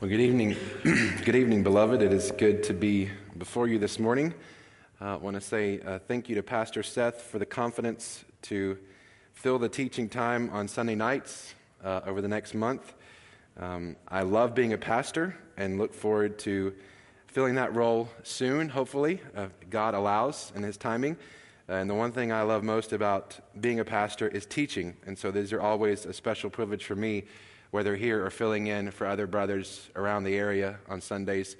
Well, good evening, good evening, beloved. It is good to be before you this morning. Uh, I want to say uh, thank you to Pastor Seth for the confidence to fill the teaching time on Sunday nights uh, over the next month. Um, I love being a pastor and look forward to filling that role soon, hopefully, God allows in His timing. And the one thing I love most about being a pastor is teaching. And so these are always a special privilege for me whether here or filling in for other brothers around the area on Sundays.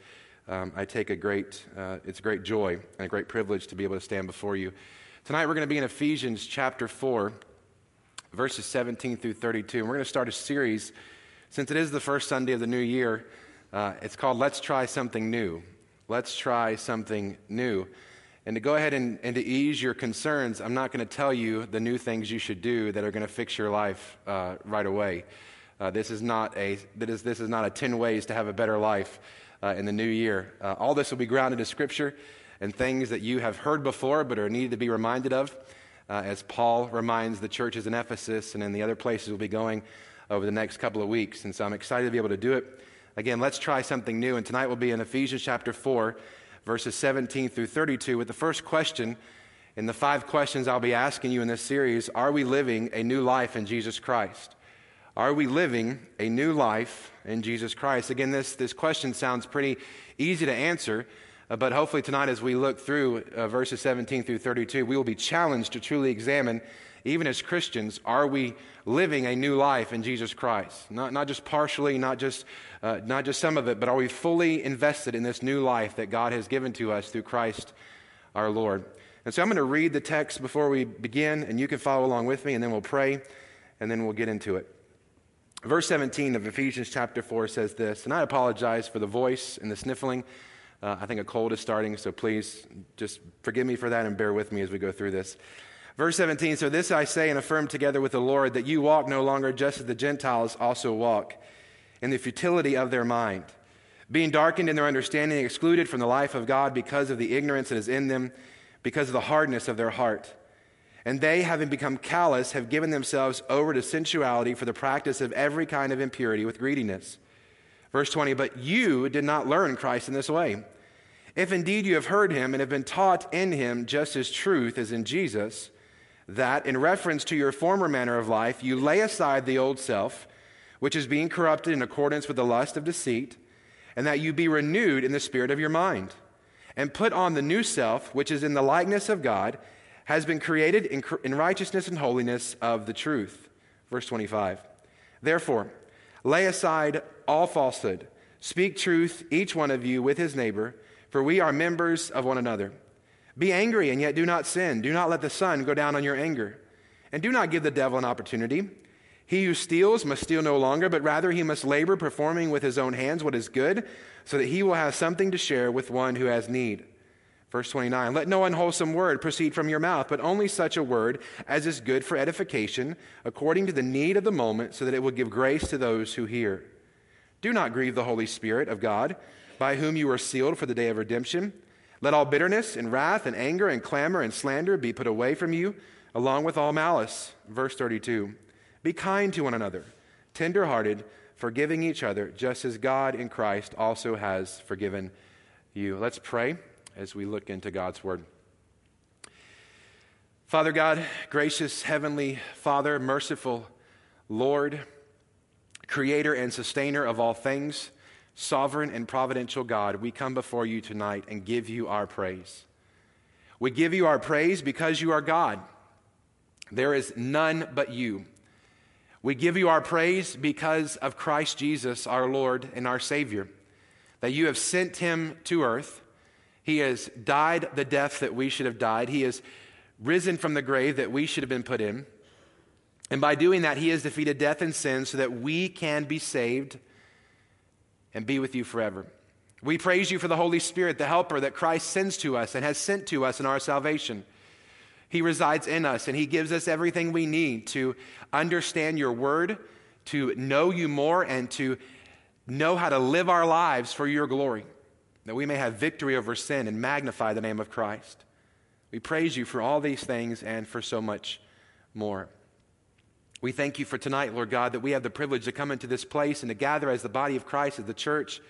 Um, I take a great, uh, it's a great joy and a great privilege to be able to stand before you. Tonight we're going to be in Ephesians chapter 4, verses 17 through 32. And we're going to start a series, since it is the first Sunday of the new year, uh, it's called Let's Try Something New. Let's Try Something New. And to go ahead and, and to ease your concerns, I'm not going to tell you the new things you should do that are going to fix your life uh, right away. Uh, this, is not a, this, this is not a 10 ways to have a better life uh, in the new year. Uh, all this will be grounded in Scripture and things that you have heard before but are needed to be reminded of, uh, as Paul reminds the churches in Ephesus and in the other places we'll be going over the next couple of weeks. And so I'm excited to be able to do it. Again, let's try something new. And tonight we'll be in Ephesians chapter 4, verses 17 through 32, with the first question. In the five questions I'll be asking you in this series Are we living a new life in Jesus Christ? Are we living a new life in Jesus Christ? Again, this, this question sounds pretty easy to answer, uh, but hopefully tonight, as we look through uh, verses 17 through 32, we will be challenged to truly examine, even as Christians, are we living a new life in Jesus Christ? Not, not just partially, not just, uh, not just some of it, but are we fully invested in this new life that God has given to us through Christ our Lord? And so I'm going to read the text before we begin, and you can follow along with me, and then we'll pray, and then we'll get into it. Verse 17 of Ephesians chapter 4 says this, and I apologize for the voice and the sniffling. Uh, I think a cold is starting, so please just forgive me for that and bear with me as we go through this. Verse 17 So this I say and affirm together with the Lord that you walk no longer just as the Gentiles also walk, in the futility of their mind, being darkened in their understanding, excluded from the life of God because of the ignorance that is in them, because of the hardness of their heart and they, having become callous, have given themselves over to sensuality for the practice of every kind of impurity with greediness. Verse 20, but you did not learn Christ in this way. If indeed you have heard him and have been taught in him just as truth is in Jesus, that in reference to your former manner of life, you lay aside the old self, which is being corrupted in accordance with the lust of deceit, and that you be renewed in the spirit of your mind, and put on the new self, which is in the likeness of God has been created in, in righteousness and holiness of the truth. Verse 25. Therefore, lay aside all falsehood. Speak truth, each one of you, with his neighbor, for we are members of one another. Be angry and yet do not sin. Do not let the sun go down on your anger. And do not give the devil an opportunity. He who steals must steal no longer, but rather he must labor, performing with his own hands what is good, so that he will have something to share with one who has need. Verse 29 Let no unwholesome word proceed from your mouth, but only such a word as is good for edification, according to the need of the moment, so that it will give grace to those who hear. Do not grieve the Holy Spirit of God, by whom you are sealed for the day of redemption. Let all bitterness and wrath and anger and clamor and slander be put away from you, along with all malice. Verse 32 Be kind to one another, tenderhearted, forgiving each other, just as God in Christ also has forgiven you. Let's pray as we look into God's Word. Father God, gracious Heavenly Father, merciful Lord, Creator and Sustainer of all things, sovereign and providential God, we come before you tonight and give you our praise. We give you our praise because you are God. There is none but you. We give you our praise because of Christ Jesus, our Lord and our Savior, that you have sent him to earth he has died the death that we should have died. He has risen from the grave that we should have been put in. And by doing that, He has defeated death and sin so that we can be saved and be with you forever. We praise you for the Holy Spirit, the helper that Christ sends to us and has sent to us in our salvation. He resides in us and He gives us everything we need to understand your word, to know you more, and to know how to live our lives for your glory that we may have victory over sin and magnify the name of Christ. We praise you for all these things and for so much more. We thank you for tonight, Lord God, that we have the privilege to come into this place and to gather as the body of Christ, as the church,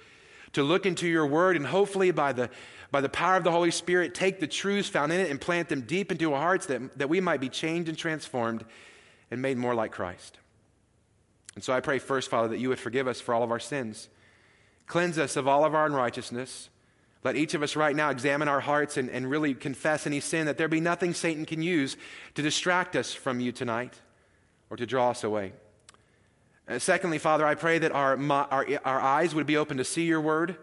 to look into your word and hopefully by the, by the power of the Holy Spirit, take the truths found in it and plant them deep into our hearts that, that we might be changed and transformed and made more like Christ. And so I pray first, Father, that you would forgive us for all of our sins, cleanse us of all of our unrighteousness. Let each of us right now examine our hearts and, and really confess any sin, that there be nothing Satan can use to distract us from you tonight or to draw us away. Uh, secondly, Father, I pray that our, our, our eyes would be open to see your word,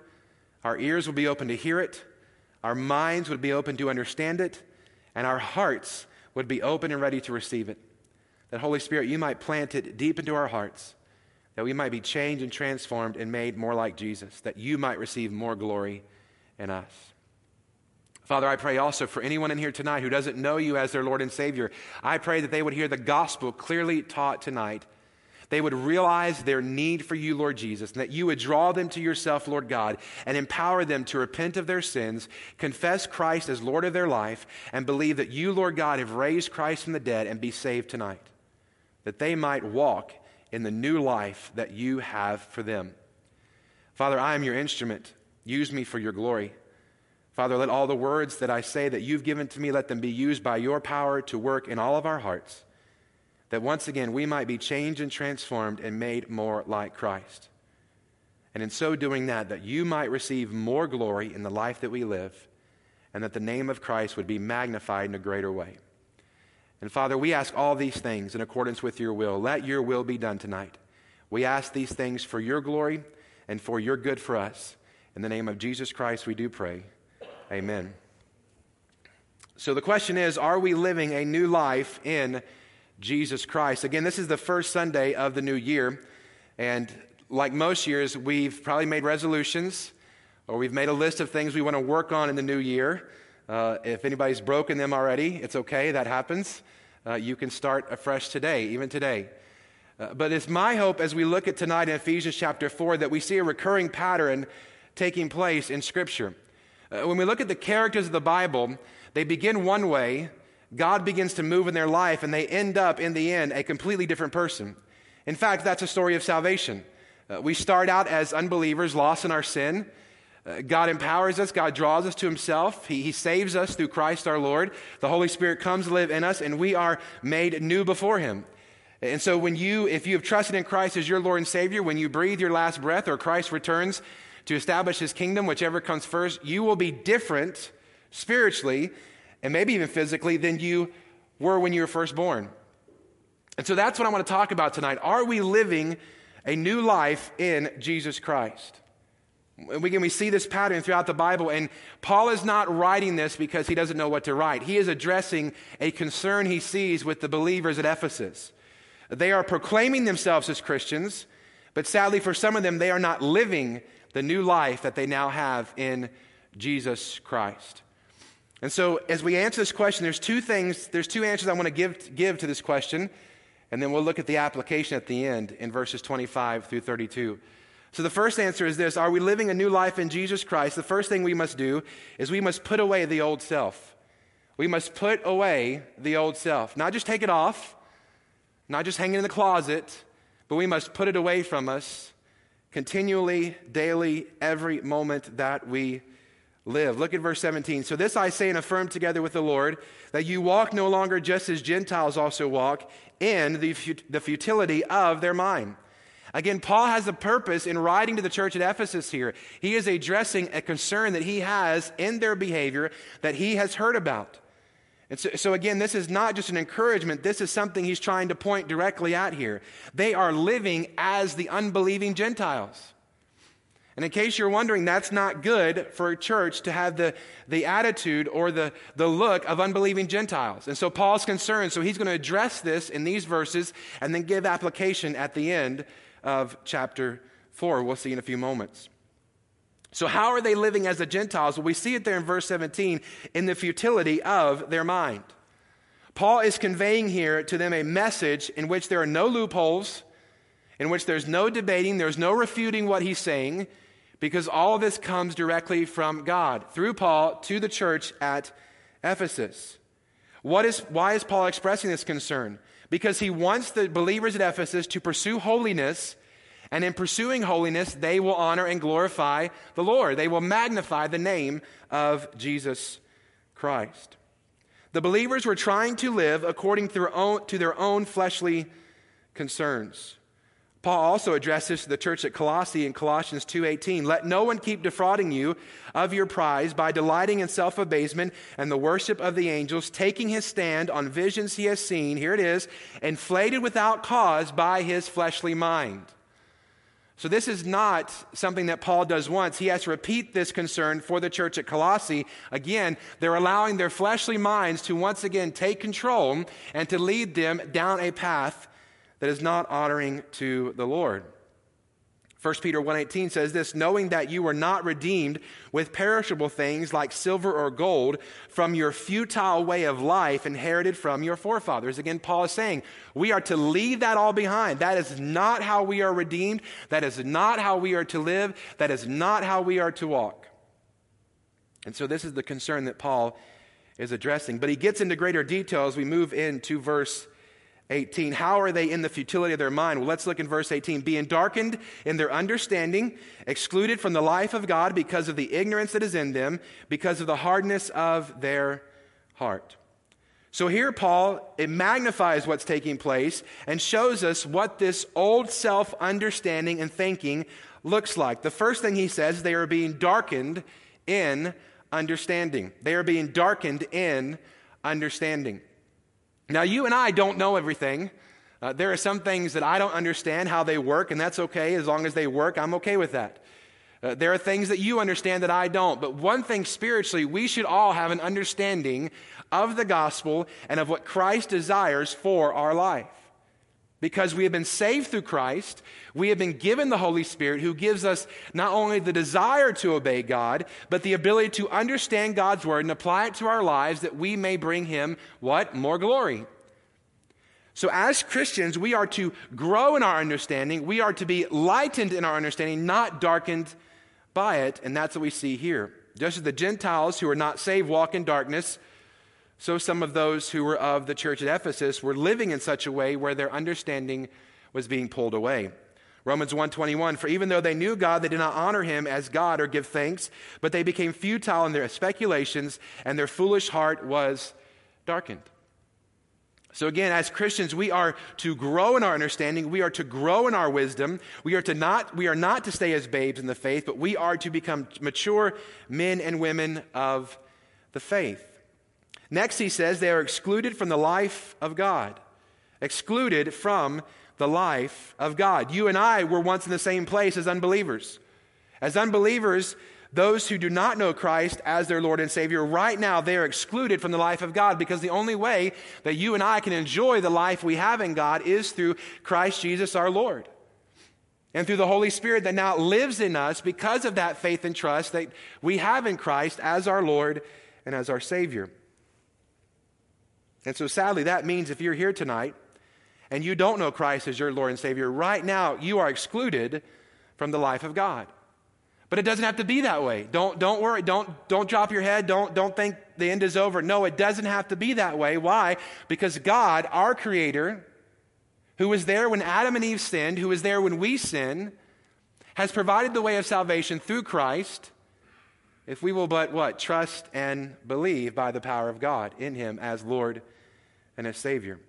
our ears would be open to hear it, our minds would be open to understand it, and our hearts would be open and ready to receive it. That, Holy Spirit, you might plant it deep into our hearts, that we might be changed and transformed and made more like Jesus, that you might receive more glory in us. Father, I pray also for anyone in here tonight who doesn't know you as their Lord and Savior. I pray that they would hear the gospel clearly taught tonight they would realize their need for you, Lord Jesus, and that you would draw them to yourself, Lord God, and empower them to repent of their sins, confess Christ as Lord of their life, and believe that you, Lord God, have raised Christ from the dead and be saved tonight. That they might walk in the new life that you have for them. Father, I am your instrument. Use me for your glory. Father, let all the words that I say that you've given to me, let them be used by your power to work in all of our hearts that once again we might be changed and transformed and made more like Christ. And in so doing that, that you might receive more glory in the life that we live, and that the name of Christ would be magnified in a greater way. And Father, we ask all these things in accordance with your will. Let your will be done tonight. We ask these things for your glory and for your good for us. In the name of Jesus Christ, we do pray. Amen. So the question is Are we living a new life in Jesus Christ. Again, this is the first Sunday of the new year, and like most years, we've probably made resolutions or we've made a list of things we want to work on in the new year. Uh, if anybody's broken them already, it's okay, that happens. Uh, you can start afresh today, even today. Uh, but it's my hope as we look at tonight in Ephesians chapter 4 that we see a recurring pattern taking place in Scripture. Uh, when we look at the characters of the Bible, they begin one way God begins to move in their life and they end up, in the end, a completely different person. In fact, that's a story of salvation. Uh, we start out as unbelievers, lost in our sin. Uh, God empowers us, God draws us to Himself. He, he saves us through Christ our Lord. The Holy Spirit comes to live in us, and we are made new before Him. And so, when you, if you have trusted in Christ as your Lord and Savior, when you breathe your last breath or Christ returns to establish His kingdom, whichever comes first, you will be different spiritually and maybe even physically, than you were when you were first born. And so that's what I want to talk about tonight. Are we living a new life in Jesus Christ? Again, we see this pattern throughout the Bible, and Paul is not writing this because he doesn't know what to write. He is addressing a concern he sees with the believers at Ephesus. They are proclaiming themselves as Christians, but sadly for some of them, they are not living the new life that they now have in Jesus Christ. And so, as we answer this question, there's two things, there's two answers I want to give, give to this question, and then we'll look at the application at the end in verses 25 through 32. So, the first answer is this Are we living a new life in Jesus Christ? The first thing we must do is we must put away the old self. We must put away the old self. Not just take it off, not just hang it in the closet, but we must put it away from us continually, daily, every moment that we live. Look at verse 17. So this I say and affirm together with the Lord, that you walk no longer just as Gentiles also walk in the, the futility of their mind. Again, Paul has a purpose in writing to the church at Ephesus here. He is addressing a concern that he has in their behavior that he has heard about. And so, so, again, this is not just an encouragement, this is something he's trying to point directly at here. They are living as the unbelieving Gentiles. And in case you're wondering, that's not good for a church to have the, the attitude or the, the look of unbelieving Gentiles. And so Paul's concerned, so he's going to address this in these verses and then give application at the end of chapter 4. We'll see in a few moments. So, how are they living as the Gentiles? Well, we see it there in verse 17 in the futility of their mind. Paul is conveying here to them a message in which there are no loopholes, in which there's no debating, there's no refuting what he's saying because all of this comes directly from God through Paul to the church at Ephesus. What is, why is Paul expressing this concern? Because he wants the believers at Ephesus to pursue holiness. And in pursuing holiness, they will honor and glorify the Lord. They will magnify the name of Jesus Christ. The believers were trying to live according to their own, to their own fleshly concerns. Paul also addresses the church at Colossae in Colossians 2:18, "Let no one keep defrauding you of your prize by delighting in self-abasement and the worship of the angels, taking his stand on visions he has seen, here it is, inflated without cause by his fleshly mind." So, this is not something that Paul does once. He has to repeat this concern for the church at Colossae. Again, they're allowing their fleshly minds to once again take control and to lead them down a path that is not honoring to the Lord. 1 Peter 1:18 says this, knowing that you were not redeemed with perishable things like silver or gold from your futile way of life inherited from your forefathers. Again, Paul is saying, we are to leave that all behind. That is not how we are redeemed. That is not how we are to live. That is not how we are to walk. And so this is the concern that Paul is addressing. But he gets into greater detail as we move into verse 18. How are they in the futility of their mind? Well, let's look in verse 18. Being darkened in their understanding, excluded from the life of God because of the ignorance that is in them, because of the hardness of their heart. So here, Paul, it magnifies what's taking place and shows us what this old self understanding and thinking looks like. The first thing he says, they are being darkened in understanding. They are being darkened in understanding. Now, you and I don't know everything. Uh, there are some things that I don't understand how they work, and that's okay. As long as they work, I'm okay with that. Uh, there are things that you understand that I don't. But one thing spiritually, we should all have an understanding of the gospel and of what Christ desires for our life. Because we have been saved through Christ, we have been given the Holy Spirit who gives us not only the desire to obey God, but the ability to understand God's word and apply it to our lives that we may bring Him what? More glory. So, as Christians, we are to grow in our understanding. We are to be lightened in our understanding, not darkened by it. And that's what we see here. Just as the Gentiles who are not saved walk in darkness, so some of those who were of the church at Ephesus were living in such a way where their understanding was being pulled away. Romans 1:21 For even though they knew God they did not honor him as God or give thanks but they became futile in their speculations and their foolish heart was darkened. So again as Christians we are to grow in our understanding we are to grow in our wisdom we are to not we are not to stay as babes in the faith but we are to become mature men and women of the faith. Next, he says they are excluded from the life of God. Excluded from the life of God. You and I were once in the same place as unbelievers. As unbelievers, those who do not know Christ as their Lord and Savior, right now they are excluded from the life of God because the only way that you and I can enjoy the life we have in God is through Christ Jesus our Lord. And through the Holy Spirit that now lives in us because of that faith and trust that we have in Christ as our Lord and as our Savior. And so, sadly, that means if you're here tonight and you don't know Christ as your Lord and Savior, right now you are excluded from the life of God. But it doesn't have to be that way. Don't, don't worry. Don't, don't drop your head. Don't, don't think the end is over. No, it doesn't have to be that way. Why? Because God, our Creator, who was there when Adam and Eve sinned, who was there when we sin, has provided the way of salvation through Christ if we will but what? Trust and believe by the power of God in Him as Lord and a Savior.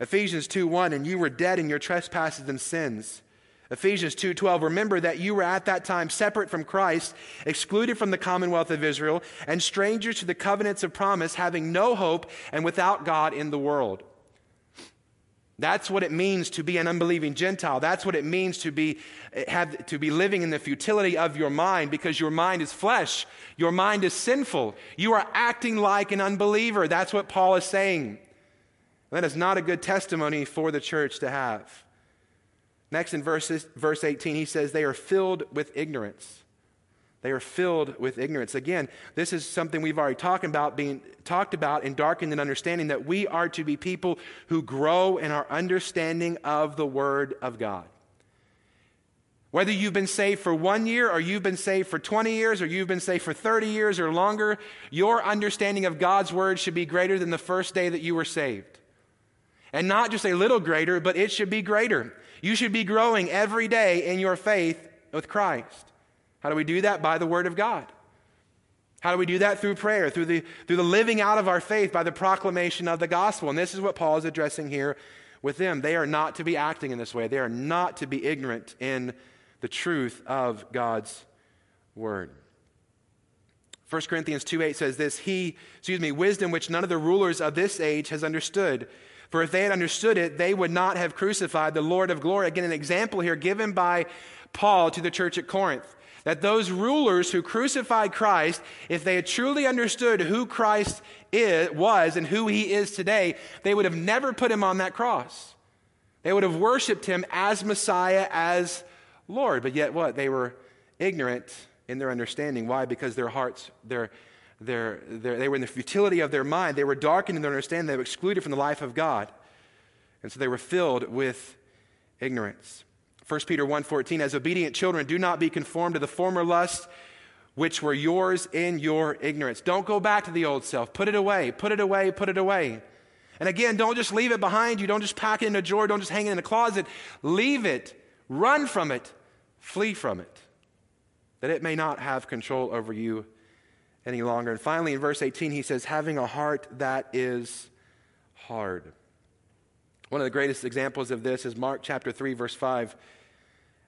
Ephesians 2 1, and you were dead in your trespasses and sins. Ephesians 2:12 Remember that you were at that time separate from Christ, excluded from the commonwealth of Israel, and strangers to the covenants of promise, having no hope and without God in the world. That's what it means to be an unbelieving Gentile. That's what it means to be, have, to be living in the futility of your mind because your mind is flesh. Your mind is sinful. You are acting like an unbeliever. That's what Paul is saying. That is not a good testimony for the church to have. Next in verse, verse 18, he says, They are filled with ignorance. They are filled with ignorance. Again, this is something we've already talked about, being talked about in darkened and understanding that we are to be people who grow in our understanding of the Word of God. Whether you've been saved for one year, or you've been saved for 20 years, or you've been saved for 30 years or longer, your understanding of God's Word should be greater than the first day that you were saved. And not just a little greater, but it should be greater. You should be growing every day in your faith with Christ. How do we do that? By the Word of God. How do we do that? Through prayer, through the, through the living out of our faith by the proclamation of the gospel. And this is what Paul is addressing here with them. They are not to be acting in this way, they are not to be ignorant in the truth of God's word. 1 Corinthians 2 8 says this He, excuse me, wisdom which none of the rulers of this age has understood. For if they had understood it, they would not have crucified the Lord of glory. Again, an example here given by Paul to the church at Corinth that those rulers who crucified Christ, if they had truly understood who Christ is, was and who he is today, they would have never put him on that cross. They would have worshiped him as Messiah, as Lord. But yet, what? They were ignorant in their understanding. Why? Because their hearts, their, their, their, they were in the futility of their mind. They were darkened in their understanding. They were excluded from the life of God. And so they were filled with ignorance. 1 Peter 1:14 as obedient children do not be conformed to the former lusts which were yours in your ignorance. Don't go back to the old self. Put it away. Put it away. Put it away. And again, don't just leave it behind you. Don't just pack it in a drawer. Don't just hang it in a closet. Leave it. Run from it. Flee from it. That it may not have control over you any longer. And finally, in verse 18, he says, having a heart that is hard. One of the greatest examples of this is Mark chapter 3, verse 5.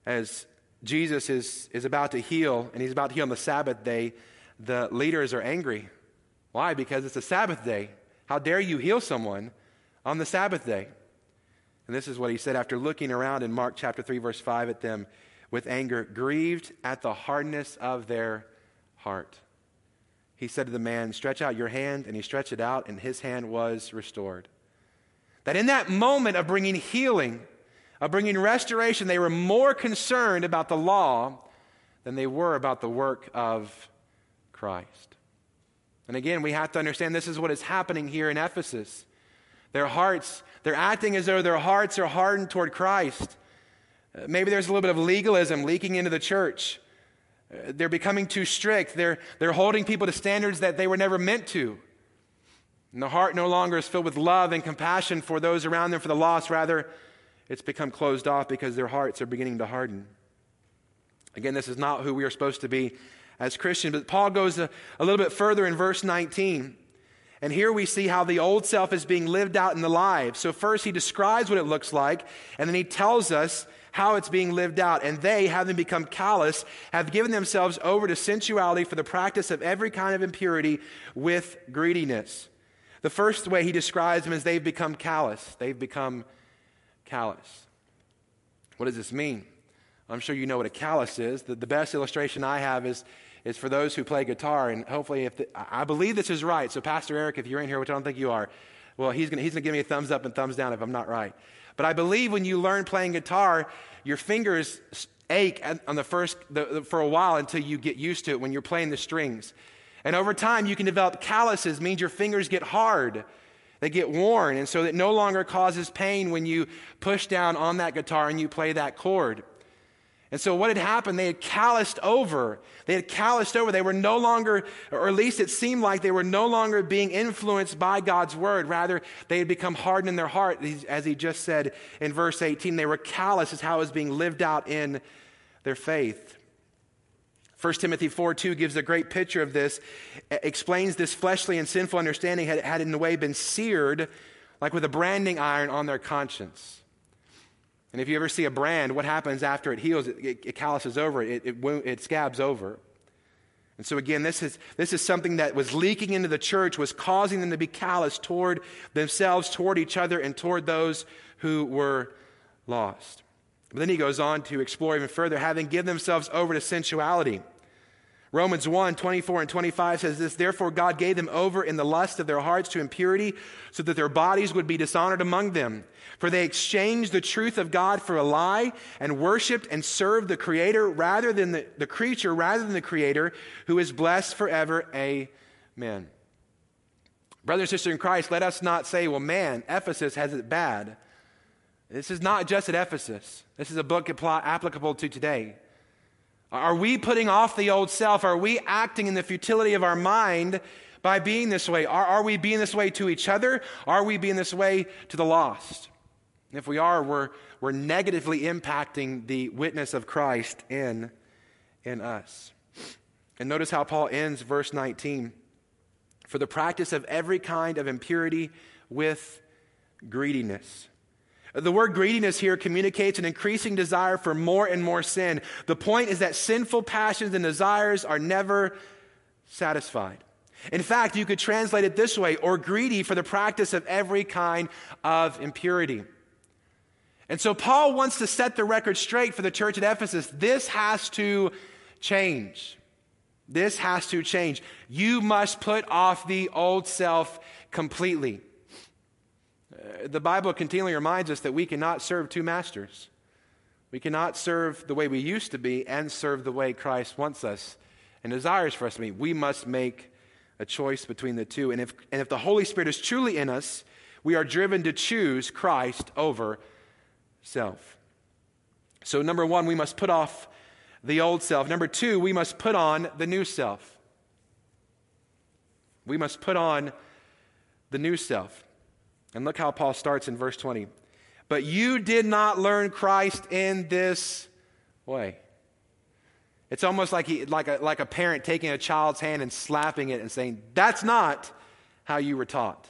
As Jesus is, is about to heal, and he's about to heal on the Sabbath day, the leaders are angry. Why? Because it's a Sabbath day. How dare you heal someone on the Sabbath day? And this is what he said after looking around in Mark chapter 3, verse 5 at them with anger, grieved at the hardness of their heart. He said to the man, Stretch out your hand. And he stretched it out, and his hand was restored. That in that moment of bringing healing, of bringing restoration, they were more concerned about the law than they were about the work of Christ. And again, we have to understand this is what is happening here in Ephesus. Their hearts, they're acting as though their hearts are hardened toward Christ. Uh, maybe there's a little bit of legalism leaking into the church. They're becoming too strict. They're, they're holding people to standards that they were never meant to. And the heart no longer is filled with love and compassion for those around them, for the lost. Rather, it's become closed off because their hearts are beginning to harden. Again, this is not who we are supposed to be as Christians. But Paul goes a, a little bit further in verse 19. And here we see how the old self is being lived out in the lives. So, first, he describes what it looks like, and then he tells us how it's being lived out. And they, having become callous, have given themselves over to sensuality for the practice of every kind of impurity with greediness. The first way he describes them is they've become callous. They've become callous. What does this mean? I'm sure you know what a callus is. The, the best illustration I have is, is for those who play guitar, and hopefully, if the, I believe this is right. So, Pastor Eric, if you're in here, which I don't think you are, well, he's going he's to give me a thumbs up and thumbs down if I'm not right. But I believe when you learn playing guitar, your fingers ache on the first the, the, for a while until you get used to it when you're playing the strings. And over time, you can develop calluses, means your fingers get hard. They get worn, and so it no longer causes pain when you push down on that guitar and you play that chord. And so, what had happened, they had calloused over. They had calloused over. They were no longer, or at least it seemed like they were no longer being influenced by God's word. Rather, they had become hardened in their heart, as he just said in verse 18. They were callous, is how it was being lived out in their faith. 1 Timothy 4 2 gives a great picture of this, explains this fleshly and sinful understanding had, had in a way been seared like with a branding iron on their conscience. And if you ever see a brand, what happens after it heals? It, it, it calluses over, it, it, it scabs over. And so, again, this is, this is something that was leaking into the church, was causing them to be callous toward themselves, toward each other, and toward those who were lost. But then he goes on to explore even further, having given themselves over to sensuality. Romans 1 24 and 25 says this Therefore, God gave them over in the lust of their hearts to impurity, so that their bodies would be dishonored among them. For they exchanged the truth of God for a lie, and worshiped and served the Creator rather than the, the creature, rather than the Creator, who is blessed forever. Amen. Brothers and sisters in Christ, let us not say, well, man, Ephesus has it bad. This is not just at Ephesus. This is a book applicable to today. Are we putting off the old self? Are we acting in the futility of our mind by being this way? Are, are we being this way to each other? Are we being this way to the lost? If we are, we're, we're negatively impacting the witness of Christ in, in us. And notice how Paul ends verse 19 for the practice of every kind of impurity with greediness. The word greediness here communicates an increasing desire for more and more sin. The point is that sinful passions and desires are never satisfied. In fact, you could translate it this way or greedy for the practice of every kind of impurity. And so Paul wants to set the record straight for the church at Ephesus. This has to change. This has to change. You must put off the old self completely. The Bible continually reminds us that we cannot serve two masters. We cannot serve the way we used to be and serve the way Christ wants us and desires for us to be. We must make a choice between the two. And if, and if the Holy Spirit is truly in us, we are driven to choose Christ over self. So, number one, we must put off the old self. Number two, we must put on the new self. We must put on the new self. And look how Paul starts in verse 20. But you did not learn Christ in this way. It's almost like, he, like, a, like a parent taking a child's hand and slapping it and saying, That's not how you were taught.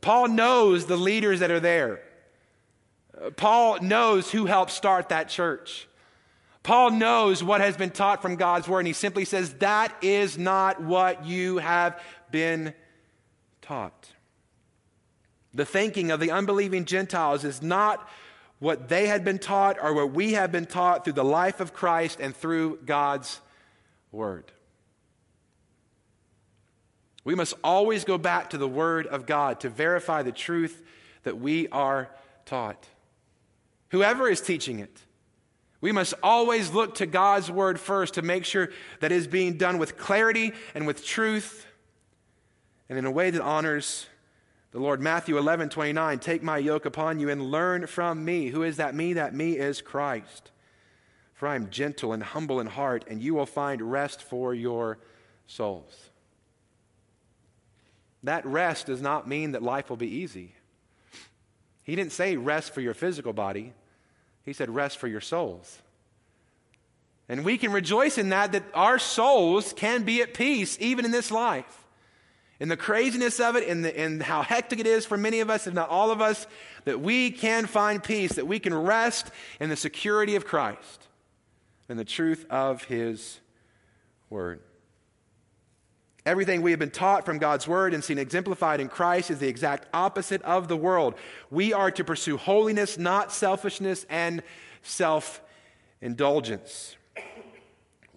Paul knows the leaders that are there. Paul knows who helped start that church. Paul knows what has been taught from God's word, and he simply says, That is not what you have been taught. The thinking of the unbelieving Gentiles is not what they had been taught or what we have been taught through the life of Christ and through God's word. We must always go back to the word of God to verify the truth that we are taught. Whoever is teaching it, we must always look to God's word first to make sure that it is being done with clarity and with truth and in a way that honors the Lord. Matthew 11, 29, take my yoke upon you and learn from me. Who is that me? That me is Christ. For I am gentle and humble in heart, and you will find rest for your souls. That rest does not mean that life will be easy. He didn't say rest for your physical body, he said rest for your souls. And we can rejoice in that, that our souls can be at peace even in this life. In the craziness of it, in, the, in how hectic it is for many of us, if not all of us, that we can find peace, that we can rest in the security of Christ and the truth of His Word. Everything we have been taught from God's word and seen exemplified in Christ is the exact opposite of the world. We are to pursue holiness, not selfishness and self indulgence.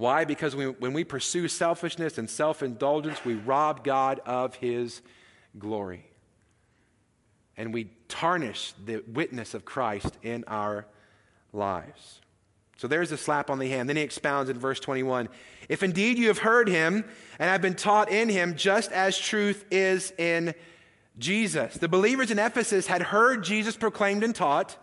Why? Because we, when we pursue selfishness and self indulgence, we rob God of his glory. And we tarnish the witness of Christ in our lives. So there's a slap on the hand. Then he expounds in verse 21 If indeed you have heard him and have been taught in him, just as truth is in Jesus. The believers in Ephesus had heard Jesus proclaimed and taught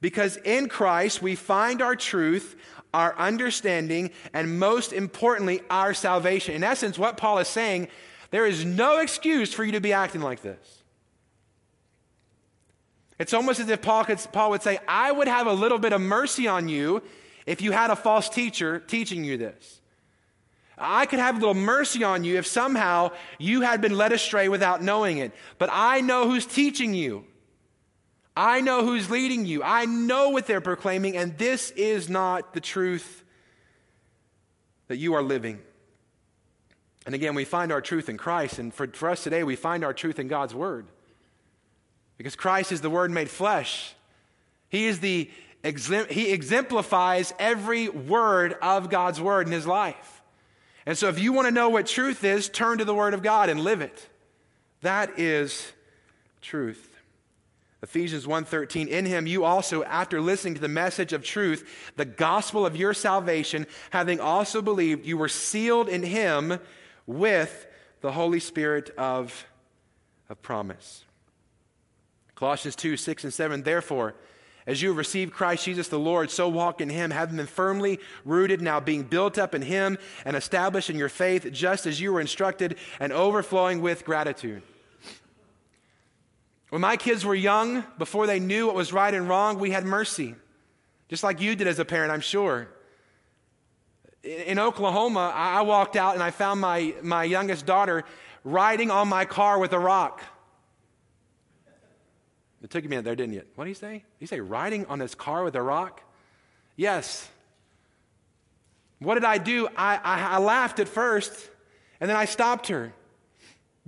because in Christ we find our truth, our understanding, and most importantly, our salvation. In essence, what Paul is saying, there is no excuse for you to be acting like this. It's almost as if Paul, could, Paul would say, I would have a little bit of mercy on you if you had a false teacher teaching you this. I could have a little mercy on you if somehow you had been led astray without knowing it. But I know who's teaching you. I know who's leading you. I know what they're proclaiming, and this is not the truth that you are living. And again, we find our truth in Christ, and for, for us today, we find our truth in God's Word. Because Christ is the Word made flesh. He is the he exemplifies every word of God's Word in his life. And so if you want to know what truth is, turn to the Word of God and live it. That is truth. Ephesians 1:13 In him you also after listening to the message of truth the gospel of your salvation having also believed you were sealed in him with the holy spirit of, of promise. Colossians 2 6 and 7 Therefore, As you have received Christ Jesus the Lord, so walk in him, having been firmly rooted, now being built up in him and established in your faith, just as you were instructed, and overflowing with gratitude. When my kids were young, before they knew what was right and wrong, we had mercy. Just like you did as a parent, I'm sure. In Oklahoma, I walked out and I found my, my youngest daughter riding on my car with a rock. It took a minute there, didn't it? What did he say? Did he say riding on his car with a rock? Yes. What did I do? I, I, I laughed at first, and then I stopped her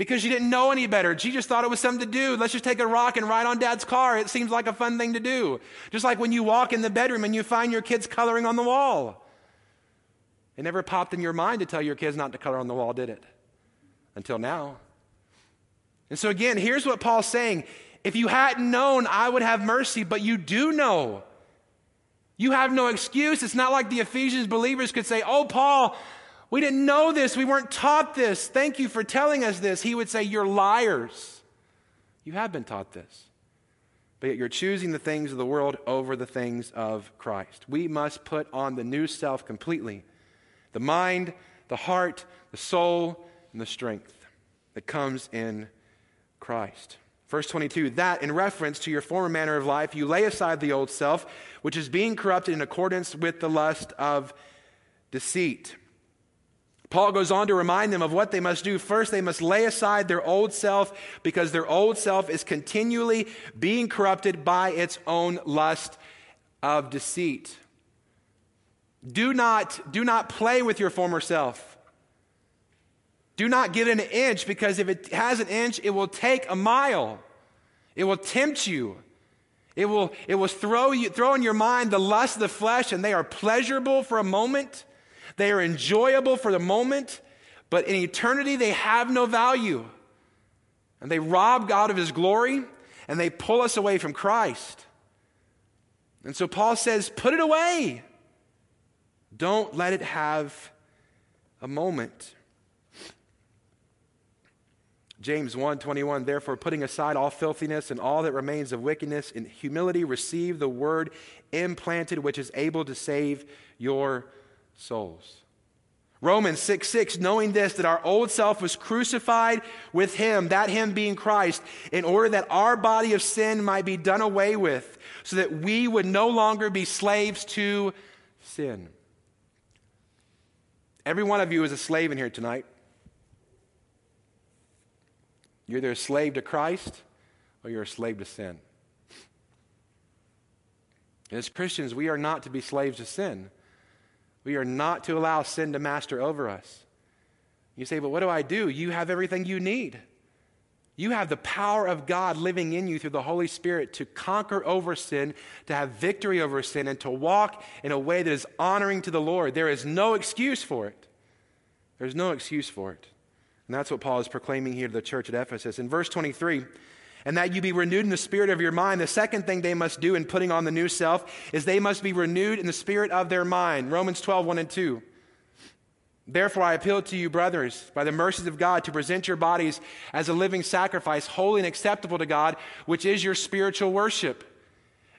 because she didn't know any better. She just thought it was something to do. Let's just take a rock and ride on dad's car. It seems like a fun thing to do. Just like when you walk in the bedroom and you find your kids coloring on the wall. It never popped in your mind to tell your kids not to color on the wall, did it? Until now. And so, again, here's what Paul's saying if you hadn't known, I would have mercy, but you do know. You have no excuse. It's not like the Ephesians believers could say, Oh, Paul, we didn't know this. We weren't taught this. Thank you for telling us this. He would say, You're liars. You have been taught this. But yet you're choosing the things of the world over the things of Christ. We must put on the new self completely the mind, the heart, the soul, and the strength that comes in Christ. Verse 22 that in reference to your former manner of life, you lay aside the old self, which is being corrupted in accordance with the lust of deceit. Paul goes on to remind them of what they must do. First, they must lay aside their old self because their old self is continually being corrupted by its own lust of deceit. Do not, do not play with your former self. Do not get an inch because if it has an inch, it will take a mile. It will tempt you. It will, it will throw, you, throw in your mind the lust of the flesh, and they are pleasurable for a moment. They are enjoyable for the moment, but in eternity, they have no value. And they rob God of his glory, and they pull us away from Christ. And so Paul says, put it away. Don't let it have a moment. James 1:21 Therefore putting aside all filthiness and all that remains of wickedness in humility receive the word implanted which is able to save your souls. Romans 6 6, knowing this, that our old self was crucified with him, that him being Christ, in order that our body of sin might be done away with, so that we would no longer be slaves to sin. Every one of you is a slave in here tonight. You're either a slave to Christ or you're a slave to sin. And As Christians, we are not to be slaves to sin. We are not to allow sin to master over us. You say, but what do I do? You have everything you need. You have the power of God living in you through the Holy Spirit to conquer over sin, to have victory over sin, and to walk in a way that is honoring to the Lord. There is no excuse for it. There's no excuse for it. And that's what Paul is proclaiming here to the church at Ephesus. In verse 23, and that you be renewed in the spirit of your mind. The second thing they must do in putting on the new self is they must be renewed in the spirit of their mind. Romans 12, 1 and 2. Therefore, I appeal to you, brothers, by the mercies of God, to present your bodies as a living sacrifice, holy and acceptable to God, which is your spiritual worship.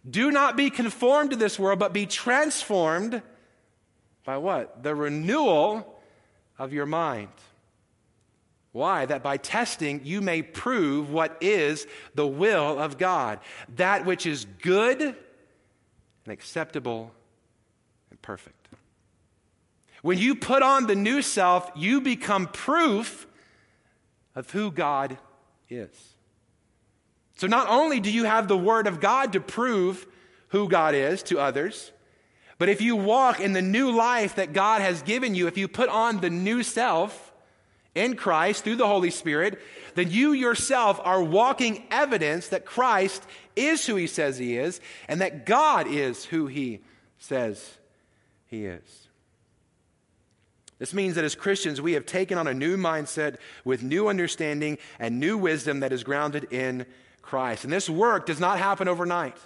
Do not be conformed to this world, but be transformed by what? The renewal of your mind. Why? That by testing you may prove what is the will of God, that which is good and acceptable and perfect. When you put on the new self, you become proof of who God is. So not only do you have the Word of God to prove who God is to others, but if you walk in the new life that God has given you, if you put on the new self, in Christ through the Holy Spirit, then you yourself are walking evidence that Christ is who he says he is and that God is who he says he is. This means that as Christians, we have taken on a new mindset with new understanding and new wisdom that is grounded in Christ. And this work does not happen overnight.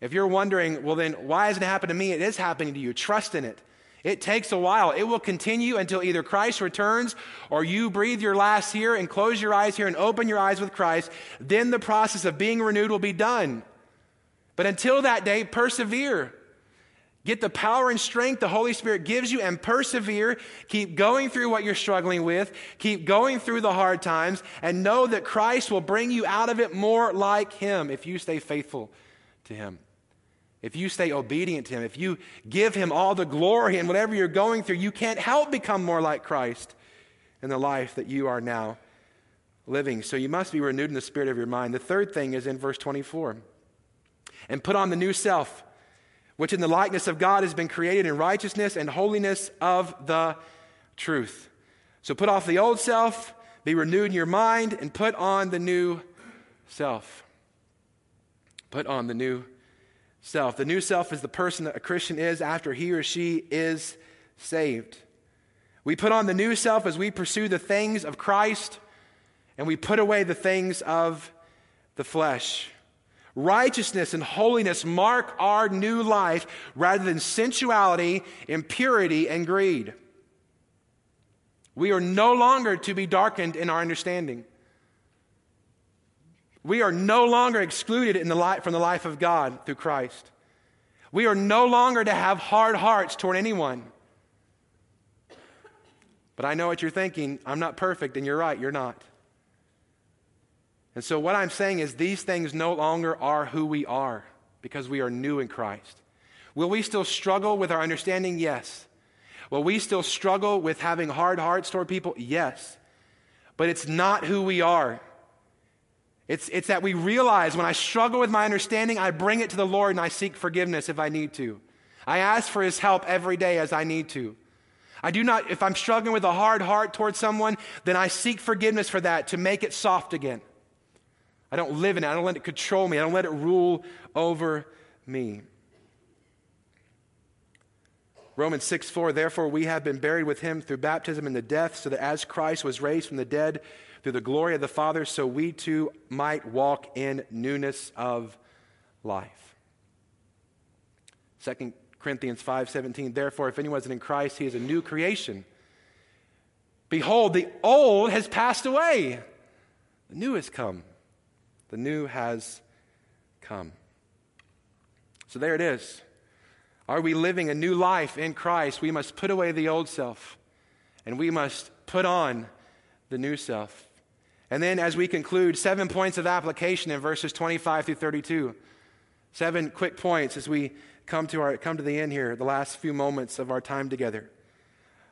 If you're wondering, well, then why hasn't it happened to me? It is happening to you. Trust in it. It takes a while. It will continue until either Christ returns or you breathe your last here and close your eyes here and open your eyes with Christ. Then the process of being renewed will be done. But until that day, persevere. Get the power and strength the Holy Spirit gives you and persevere. Keep going through what you're struggling with. Keep going through the hard times and know that Christ will bring you out of it more like Him if you stay faithful to Him. If you stay obedient to Him, if you give Him all the glory and whatever you're going through, you can't help become more like Christ in the life that you are now living. So you must be renewed in the spirit of your mind. The third thing is in verse 24 and put on the new self which in the likeness of God has been created in righteousness and holiness of the truth. So put off the old self, be renewed in your mind, and put on the new self. Put on the new self. The new self is the person that a Christian is after he or she is saved. We put on the new self as we pursue the things of Christ, and we put away the things of the flesh. Righteousness and holiness mark our new life rather than sensuality, impurity, and greed. We are no longer to be darkened in our understanding. We are no longer excluded in the life, from the life of God through Christ. We are no longer to have hard hearts toward anyone. But I know what you're thinking. I'm not perfect, and you're right, you're not. And so, what I'm saying is, these things no longer are who we are because we are new in Christ. Will we still struggle with our understanding? Yes. Will we still struggle with having hard hearts toward people? Yes. But it's not who we are. It's, it's that we realize when I struggle with my understanding, I bring it to the Lord and I seek forgiveness if I need to. I ask for His help every day as I need to. I do not, if I'm struggling with a hard heart towards someone, then I seek forgiveness for that to make it soft again. I don't live in it. I don't let it control me. I don't let it rule over me. Romans 6 4, therefore we have been buried with him through baptism into death, so that as Christ was raised from the dead through the glory of the Father, so we too might walk in newness of life. 2 Corinthians 5 17, therefore, if anyone is in Christ, he is a new creation. Behold, the old has passed away, the new has come. The new has come. So there it is. Are we living a new life in Christ? We must put away the old self and we must put on the new self. And then, as we conclude, seven points of application in verses 25 through 32. Seven quick points as we come to, our, come to the end here, the last few moments of our time together.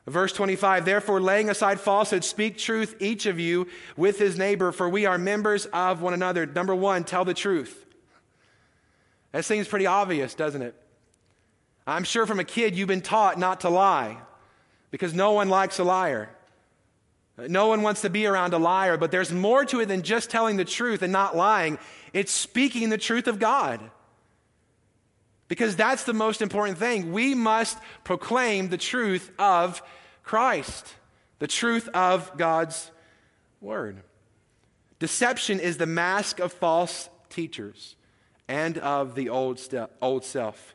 Verse 25, therefore, laying aside falsehood, speak truth, each of you, with his neighbor, for we are members of one another. Number one, tell the truth. That seems pretty obvious, doesn't it? I'm sure from a kid you've been taught not to lie because no one likes a liar. No one wants to be around a liar, but there's more to it than just telling the truth and not lying. It's speaking the truth of God. Because that's the most important thing. We must proclaim the truth of Christ, the truth of God's word. Deception is the mask of false teachers and of the old, old self.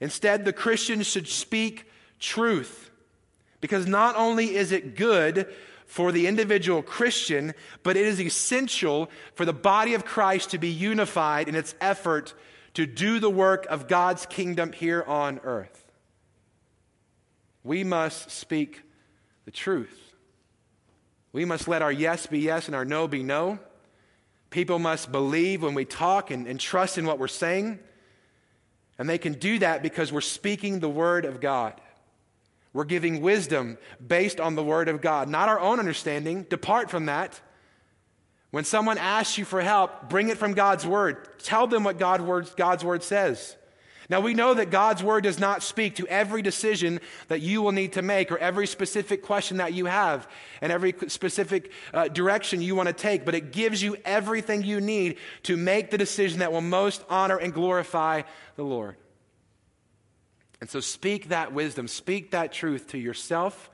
Instead, the Christian should speak truth because not only is it good for the individual Christian, but it is essential for the body of Christ to be unified in its effort to do the work of God's kingdom here on earth. We must speak the truth. We must let our yes be yes and our no be no. People must believe when we talk and, and trust in what we're saying. And they can do that because we're speaking the word of God. We're giving wisdom based on the word of God, not our own understanding. Depart from that. When someone asks you for help, bring it from God's word. Tell them what God word, God's word says. Now, we know that God's word does not speak to every decision that you will need to make or every specific question that you have and every specific uh, direction you want to take, but it gives you everything you need to make the decision that will most honor and glorify the Lord. And so, speak that wisdom, speak that truth to yourself,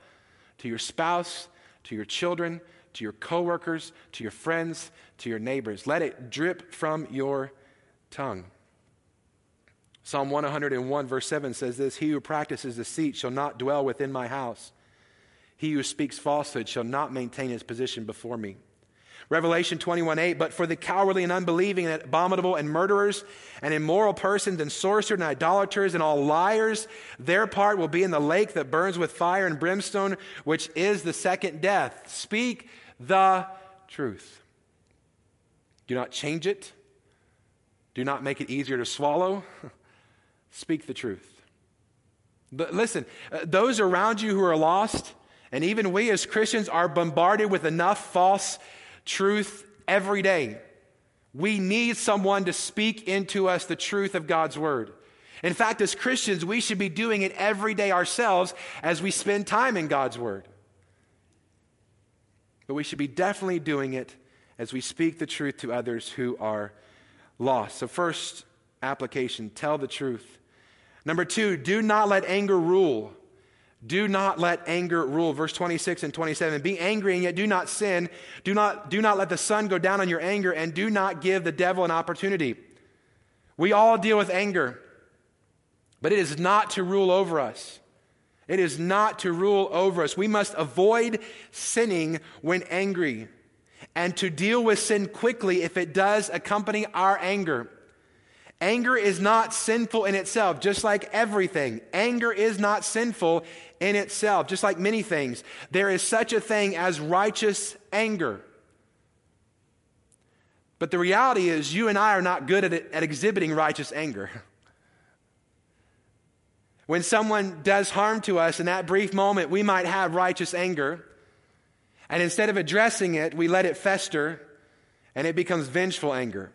to your spouse, to your children, to your coworkers, to your friends, to your neighbors. Let it drip from your tongue. Psalm 101, verse 7 says this He who practices deceit shall not dwell within my house. He who speaks falsehood shall not maintain his position before me. Revelation 21 8, but for the cowardly and unbelieving and abominable and murderers and immoral persons and sorcerers and idolaters and all liars, their part will be in the lake that burns with fire and brimstone, which is the second death. Speak the truth. Do not change it. Do not make it easier to swallow. Speak the truth. But listen, uh, those around you who are lost, and even we as Christians are bombarded with enough false truth every day. We need someone to speak into us the truth of God's word. In fact, as Christians, we should be doing it every day ourselves as we spend time in God's word. But we should be definitely doing it as we speak the truth to others who are lost. So, first application tell the truth. Number two, do not let anger rule. Do not let anger rule. Verse 26 and 27. Be angry and yet do not sin. Do not, do not let the sun go down on your anger and do not give the devil an opportunity. We all deal with anger, but it is not to rule over us. It is not to rule over us. We must avoid sinning when angry and to deal with sin quickly if it does accompany our anger. Anger is not sinful in itself, just like everything. Anger is not sinful in itself, just like many things. There is such a thing as righteous anger. But the reality is, you and I are not good at, at exhibiting righteous anger. When someone does harm to us in that brief moment, we might have righteous anger. And instead of addressing it, we let it fester and it becomes vengeful anger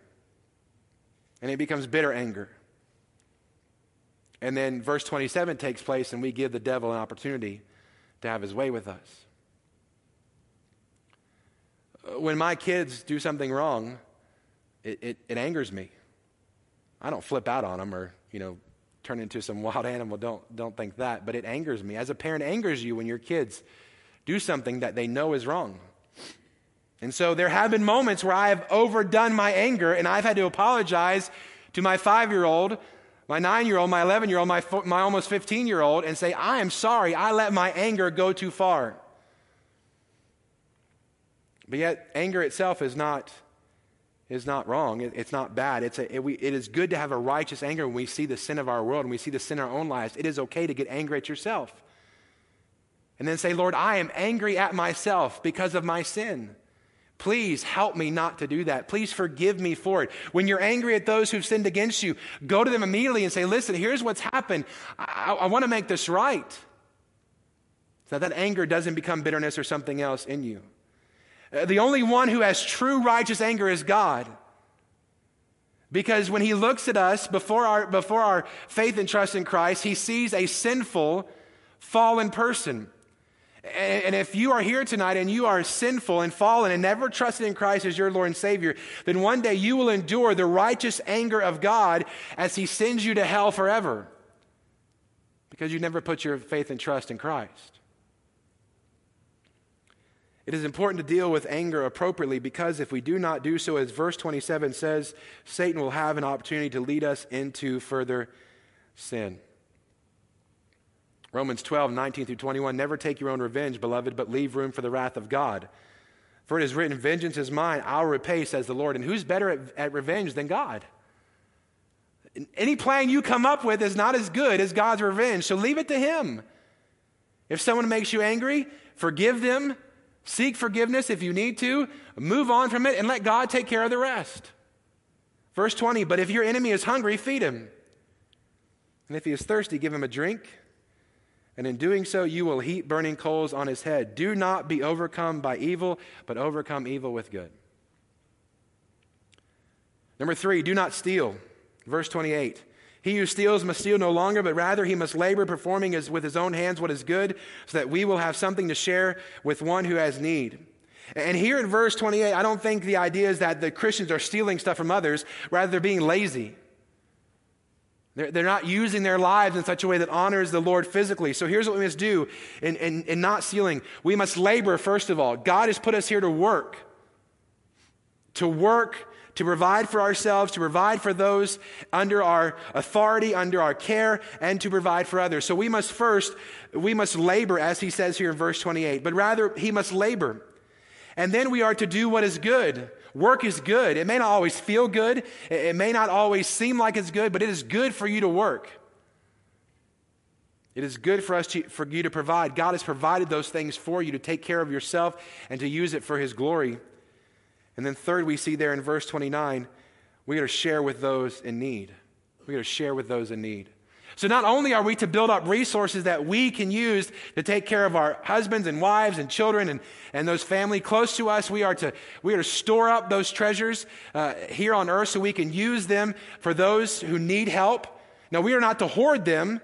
and it becomes bitter anger. And then verse 27 takes place, and we give the devil an opportunity to have his way with us. Uh, when my kids do something wrong, it, it, it angers me. I don't flip out on them or, you know, turn into some wild animal. Don't, don't think that. But it angers me. As a parent, angers you when your kids do something that they know is wrong. And so there have been moments where I have overdone my anger and I've had to apologize to my five year old, my nine year old, my 11 year old, my, my almost 15 year old and say, I am sorry, I let my anger go too far. But yet, anger itself is not, is not wrong. It, it's not bad. It's a, it, we, it is good to have a righteous anger when we see the sin of our world and we see the sin in our own lives. It is okay to get angry at yourself. And then say, Lord, I am angry at myself because of my sin. Please help me not to do that. Please forgive me for it. When you're angry at those who've sinned against you, go to them immediately and say, Listen, here's what's happened. I, I, want to make this right. So that anger doesn't become bitterness or something else in you. Uh, the only one who has true righteous anger is God. Because when he looks at us before our, before our faith and trust in Christ, he sees a sinful, fallen person. And if you are here tonight and you are sinful and fallen and never trusted in Christ as your Lord and Savior, then one day you will endure the righteous anger of God as He sends you to hell forever because you never put your faith and trust in Christ. It is important to deal with anger appropriately because if we do not do so, as verse 27 says, Satan will have an opportunity to lead us into further sin. Romans 12, 19 through 21. Never take your own revenge, beloved, but leave room for the wrath of God. For it is written, Vengeance is mine, I'll repay, says the Lord. And who's better at, at revenge than God? Any plan you come up with is not as good as God's revenge, so leave it to Him. If someone makes you angry, forgive them, seek forgiveness if you need to, move on from it, and let God take care of the rest. Verse 20, but if your enemy is hungry, feed him. And if he is thirsty, give him a drink and in doing so, you will heap burning coals on his head. Do not be overcome by evil, but overcome evil with good. Number three, do not steal. Verse 28. He who steals must steal no longer, but rather he must labor, performing his, with his own hands what is good, so that we will have something to share with one who has need. And here in verse 28, I don't think the idea is that the Christians are stealing stuff from others, rather, they're being lazy. They're, they're not using their lives in such a way that honors the Lord physically. So here's what we must do in, in, in not stealing. We must labor, first of all. God has put us here to work. To work to provide for ourselves, to provide for those under our authority, under our care, and to provide for others. So we must first, we must labor, as he says here in verse 28, but rather he must labor. And then we are to do what is good. Work is good. It may not always feel good, it may not always seem like it's good, but it is good for you to work. It is good for us to, for you to provide. God has provided those things for you to take care of yourself and to use it for his glory. And then third, we see there in verse 29, we got to share with those in need. We got to share with those in need. So not only are we to build up resources that we can use to take care of our husbands and wives and children and, and those family close to us, we are to, we are to store up those treasures uh, here on earth so we can use them for those who need help. Now, we are not to hoard them.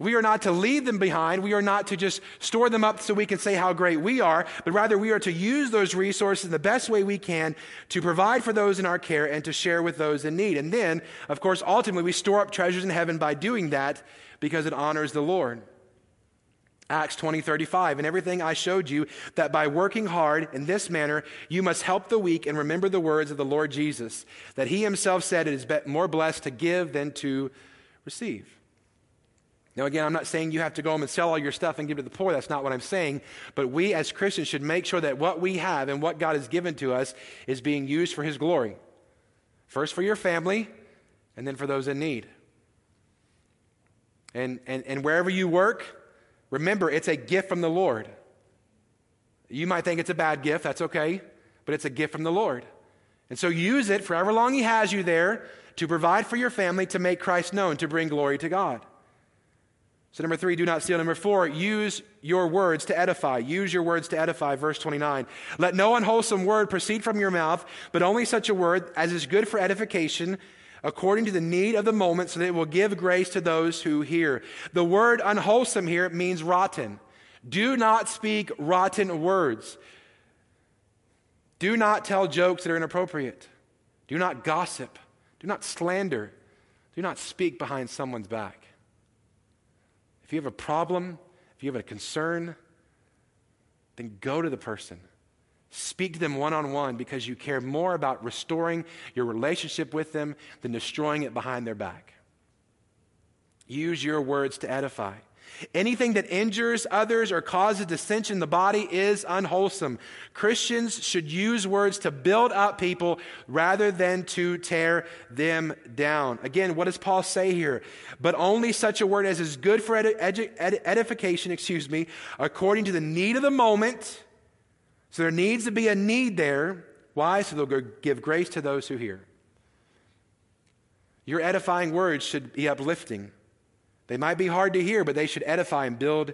We are not to leave them behind. We are not to just store them up so we can say how great we are, but rather we are to use those resources in the best way we can to provide for those in our care and to share with those in need. And then, of course, ultimately we store up treasures in heaven by doing that because it honors the Lord. Acts 20, 35. And everything I showed you, that by working hard in this manner, you must help the weak and remember the words of the Lord Jesus, that he himself said it is more blessed to give than to receive. Now, again, I'm not saying you have to go home and sell all your stuff and give it to the poor. That's not what I'm saying. But we as Christians should make sure that what we have and what God has given to us is being used for His glory. First for your family, and then for those in need. And, and, and wherever you work, remember it's a gift from the Lord. You might think it's a bad gift, that's okay, but it's a gift from the Lord. And so use it for however long He has you there to provide for your family, to make Christ known, to bring glory to God. So, number three, do not steal. Number four, use your words to edify. Use your words to edify. Verse 29. Let no unwholesome word proceed from your mouth, but only such a word as is good for edification, according to the need of the moment, so that it will give grace to those who hear. The word unwholesome here means rotten. Do not speak rotten words. Do not tell jokes that are inappropriate. Do not gossip. Do not slander. Do not speak behind someone's back. If you have a problem, if you have a concern, then go to the person. Speak to them one on one because you care more about restoring your relationship with them than destroying it behind their back. Use your words to edify. Anything that injures others or causes dissension in the body is unwholesome. Christians should use words to build up people rather than to tear them down. Again, what does Paul say here? But only such a word as is good for edi- edification, excuse me, according to the need of the moment. So there needs to be a need there. Why? So they'll give grace to those who hear. Your edifying words should be uplifting. They might be hard to hear, but they should edify and build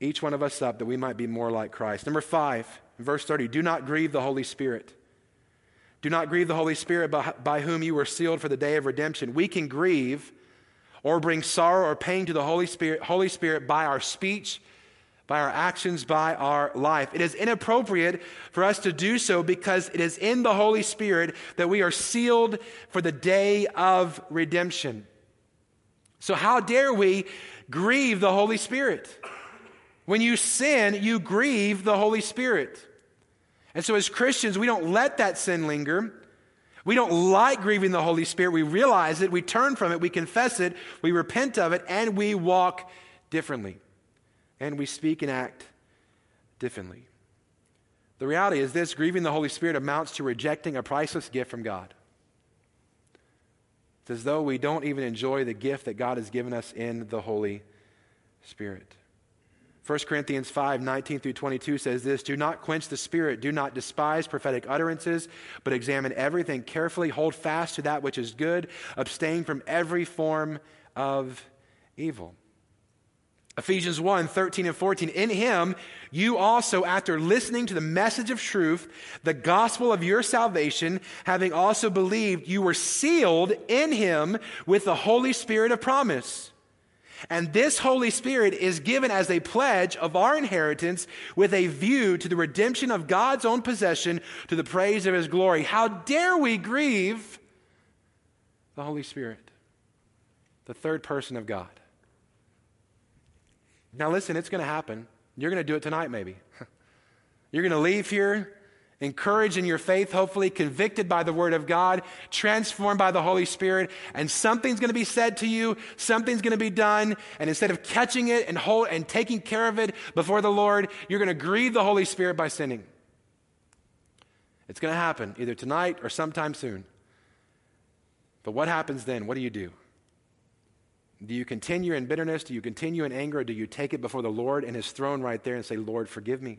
each one of us up that we might be more like Christ. Number five, verse 30 do not grieve the Holy Spirit. Do not grieve the Holy Spirit by, by whom you were sealed for the day of redemption. We can grieve or bring sorrow or pain to the Holy Spirit, Holy Spirit by our speech, by our actions, by our life. It is inappropriate for us to do so because it is in the Holy Spirit that we are sealed for the day of redemption. So, how dare we grieve the Holy Spirit? When you sin, you grieve the Holy Spirit. And so, as Christians, we don't let that sin linger. We don't like grieving the Holy Spirit. We realize it, we turn from it, we confess it, we repent of it, and we walk differently. And we speak and act differently. The reality is this grieving the Holy Spirit amounts to rejecting a priceless gift from God. It's as though we don't even enjoy the gift that God has given us in the Holy Spirit. 1 Corinthians 5 19 through 22 says this Do not quench the spirit, do not despise prophetic utterances, but examine everything carefully, hold fast to that which is good, abstain from every form of evil. Ephesians 1 13 and 14. In him, you also, after listening to the message of truth, the gospel of your salvation, having also believed, you were sealed in him with the Holy Spirit of promise. And this Holy Spirit is given as a pledge of our inheritance with a view to the redemption of God's own possession to the praise of his glory. How dare we grieve the Holy Spirit, the third person of God? Now, listen, it's going to happen. You're going to do it tonight, maybe. You're going to leave here encouraged in your faith, hopefully convicted by the Word of God, transformed by the Holy Spirit, and something's going to be said to you, something's going to be done, and instead of catching it and hold and taking care of it before the Lord, you're going to grieve the Holy Spirit by sinning. It's going to happen either tonight or sometime soon. But what happens then? What do you do? Do you continue in bitterness? Do you continue in anger? Or do you take it before the Lord and his throne right there and say, Lord, forgive me?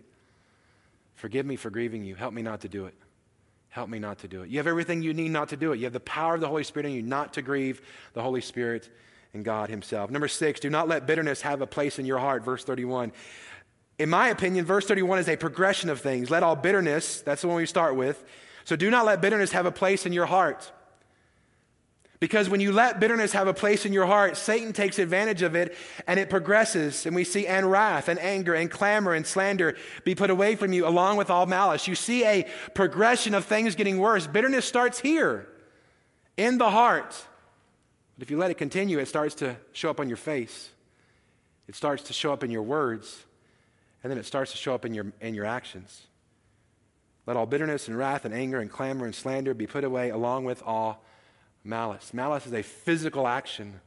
Forgive me for grieving you. Help me not to do it. Help me not to do it. You have everything you need not to do it. You have the power of the Holy Spirit in you not to grieve the Holy Spirit and God Himself. Number six, do not let bitterness have a place in your heart. Verse 31. In my opinion, verse 31 is a progression of things. Let all bitterness, that's the one we start with. So do not let bitterness have a place in your heart. Because when you let bitterness have a place in your heart, Satan takes advantage of it and it progresses. And we see, and wrath, and anger, and clamor, and slander be put away from you, along with all malice. You see a progression of things getting worse. Bitterness starts here, in the heart. But if you let it continue, it starts to show up on your face, it starts to show up in your words, and then it starts to show up in your, in your actions. Let all bitterness and wrath and anger and clamor and slander be put away, along with all malice. Malice is a physical action,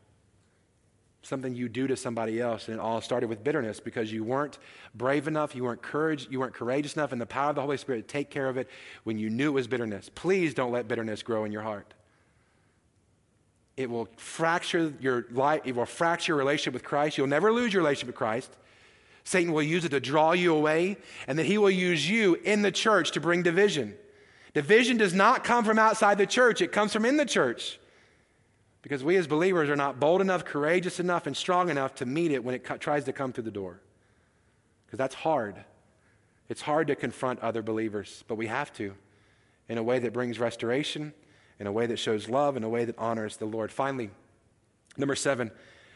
something you do to somebody else. And it all started with bitterness because you weren't brave enough, you weren't courage, you weren't courageous enough and the power of the Holy Spirit to take care of it when you knew it was bitterness. Please don't let bitterness grow in your heart. It will fracture your life, it will fracture your relationship with Christ. You'll never lose your relationship with Christ. Satan will use it to draw you away, and then he will use you in the church to bring division. Division does not come from outside the church, it comes from in the church. Because we as believers are not bold enough, courageous enough, and strong enough to meet it when it co- tries to come through the door. Because that's hard. It's hard to confront other believers, but we have to in a way that brings restoration, in a way that shows love, in a way that honors the Lord. Finally, number seven,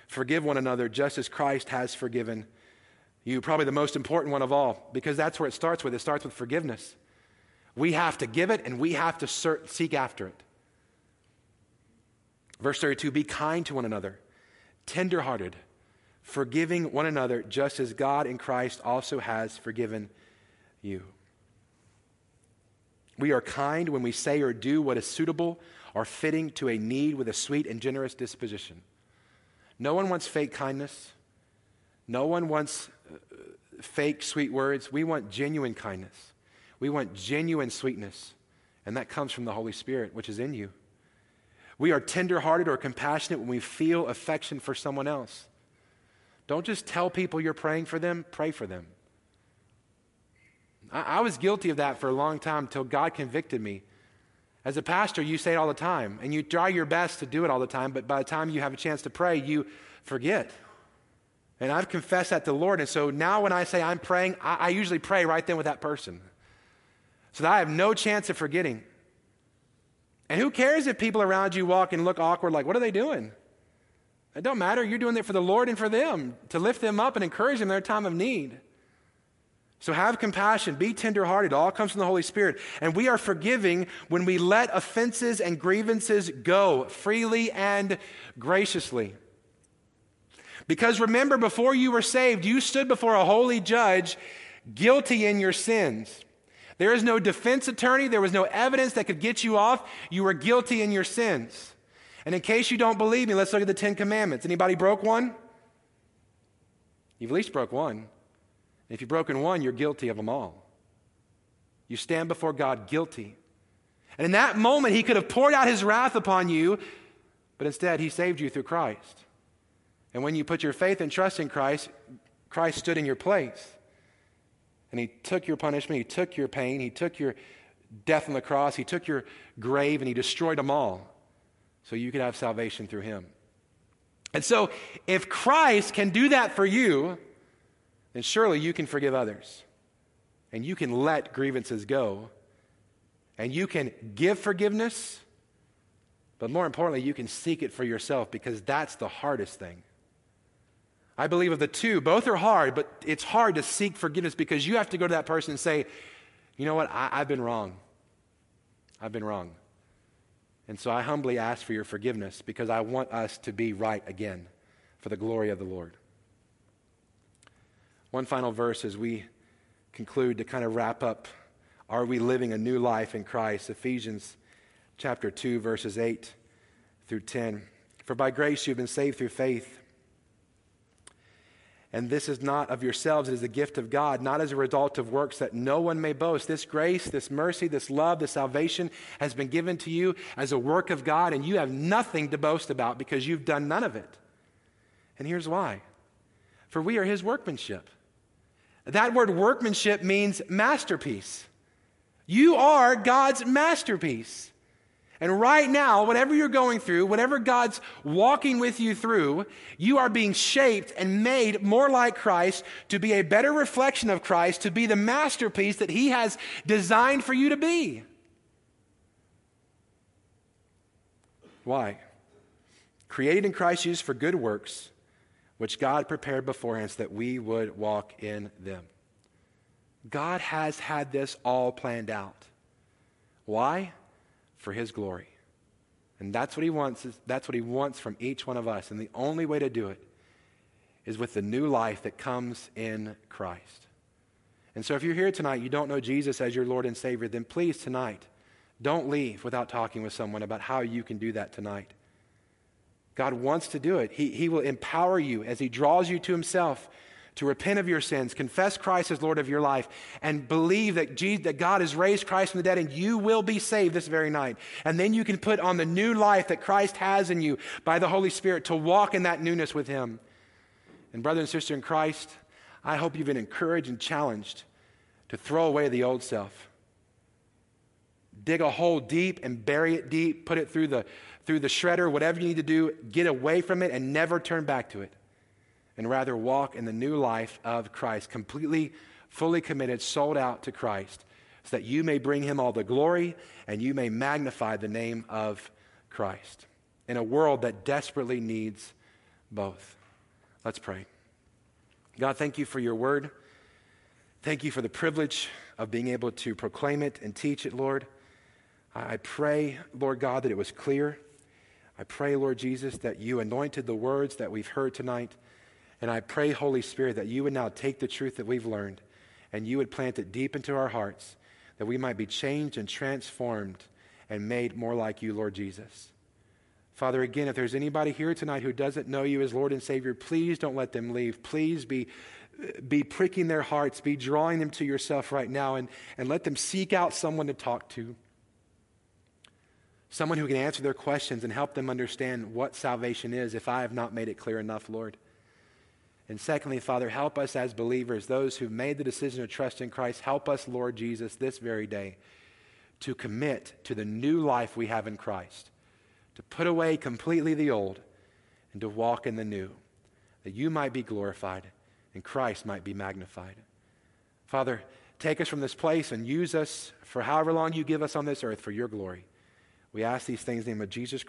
forgive one another just as Christ has forgiven you. Probably the most important one of all, because that's where it starts with. It starts with forgiveness. We have to give it and we have to seek after it. Verse 32 Be kind to one another, tenderhearted, forgiving one another, just as God in Christ also has forgiven you. We are kind when we say or do what is suitable or fitting to a need with a sweet and generous disposition. No one wants fake kindness. No one wants uh, fake sweet words. We want genuine kindness. We want genuine sweetness, and that comes from the Holy Spirit, which is in you. We are tenderhearted or compassionate when we feel affection for someone else. Don't just tell people you're praying for them, pray for them. I, I was guilty of that for a long time until God convicted me. As a pastor, you say it all the time, and you try your best to do it all the time, but by the time you have a chance to pray, you forget. And I've confessed that to the Lord. And so now when I say I'm praying, I, I usually pray right then with that person so that I have no chance of forgetting. And who cares if people around you walk and look awkward, like, what are they doing? It don't matter. You're doing it for the Lord and for them, to lift them up and encourage them in their time of need. So have compassion, be tenderhearted. It all comes from the Holy Spirit. And we are forgiving when we let offenses and grievances go freely and graciously. Because remember, before you were saved, you stood before a holy judge, guilty in your sins. There is no defense attorney. There was no evidence that could get you off. You were guilty in your sins. And in case you don't believe me, let's look at the Ten Commandments. Anybody broke one? You've at least broke one. If you've broken one, you're guilty of them all. You stand before God guilty. And in that moment, He could have poured out His wrath upon you, but instead, He saved you through Christ. And when you put your faith and trust in Christ, Christ stood in your place. And he took your punishment, he took your pain, he took your death on the cross, he took your grave, and he destroyed them all so you could have salvation through him. And so, if Christ can do that for you, then surely you can forgive others. And you can let grievances go. And you can give forgiveness. But more importantly, you can seek it for yourself because that's the hardest thing. I believe of the two, both are hard, but it's hard to seek forgiveness because you have to go to that person and say, you know what, I, have been wrong. I've been wrong. And so I humbly ask for your forgiveness because I want us to be right again for the glory of the Lord. One final verse as we conclude to kind of wrap up are we living a new life in Christ? Ephesians chapter 2, verses 8 through 10. For by grace you've been saved through faith And this is not of yourselves, it is a gift of God, not as a result of works that no one may boast. This grace, this mercy, this love, this salvation has been given to you as a work of God, and you have nothing to boast about because you've done none of it. And here's why for we are his workmanship. That word workmanship means masterpiece. You are God's masterpiece. And right now, whatever you're going through, whatever God's walking with you through, you are being shaped and made more like Christ to be a better reflection of Christ, to be the masterpiece that He has designed for you to be. Why? Created in Christ Jesus for good works, which God prepared beforehand so that we would walk in them. God has had this all planned out. Why? For his glory. And that's what he wants. That's what he wants from each one of us. And the only way to do it is with the new life that comes in Christ. And so if you're here tonight, you don't know Jesus as your Lord and Savior, then please tonight, don't leave without talking with someone about how you can do that tonight. God wants to do it. He, he will empower you as He draws you to Himself to repent of your sins, confess Christ as Lord of your life, and believe that, Jesus, that God has raised Christ from the dead and you will be saved this very night. And then you can put on the new life that Christ has in you by the Holy Spirit to walk in that newness with Him. And, brother and sister in Christ, I hope you've been encouraged and challenged to throw away the old self. Dig a hole deep and bury it deep, put it through the, through the shredder, whatever you need to do, get away from it and never turn back to it and rather walk in the new life of Christ, completely, fully committed, sold out to Christ, so that you may bring him all the glory and you may magnify the name of Christ in a world that desperately needs both. Let's pray. God, thank you for your word. Thank you for the privilege of being able to proclaim it and teach it, Lord. I pray, Lord God, that it was clear. I pray, Lord Jesus, that you anointed the words that we've heard tonight. And I pray, Holy Spirit, that you would now take the truth that we've learned and you would plant it deep into our hearts, that we might be changed and transformed and made more like you, Lord Jesus. Father, again, if there's anybody here tonight who doesn't know you as Lord and Savior, please don't let them leave. Please be, be pricking their hearts, be drawing them to yourself right now, and, and let them seek out someone to talk to. Someone who can answer their questions and help them understand what salvation is if I have not made it clear enough, Lord. And secondly, Father, help us as believers, those who've made the decision to trust in Christ, help us, Lord Jesus, this very day to commit to the new life we have in Christ, to put away completely the old and to walk in the new, that you might be glorified and Christ might be magnified. Father, take us from this place and use us for however long you give us on this earth for your glory. We ask these things in the name of Jesus Christ.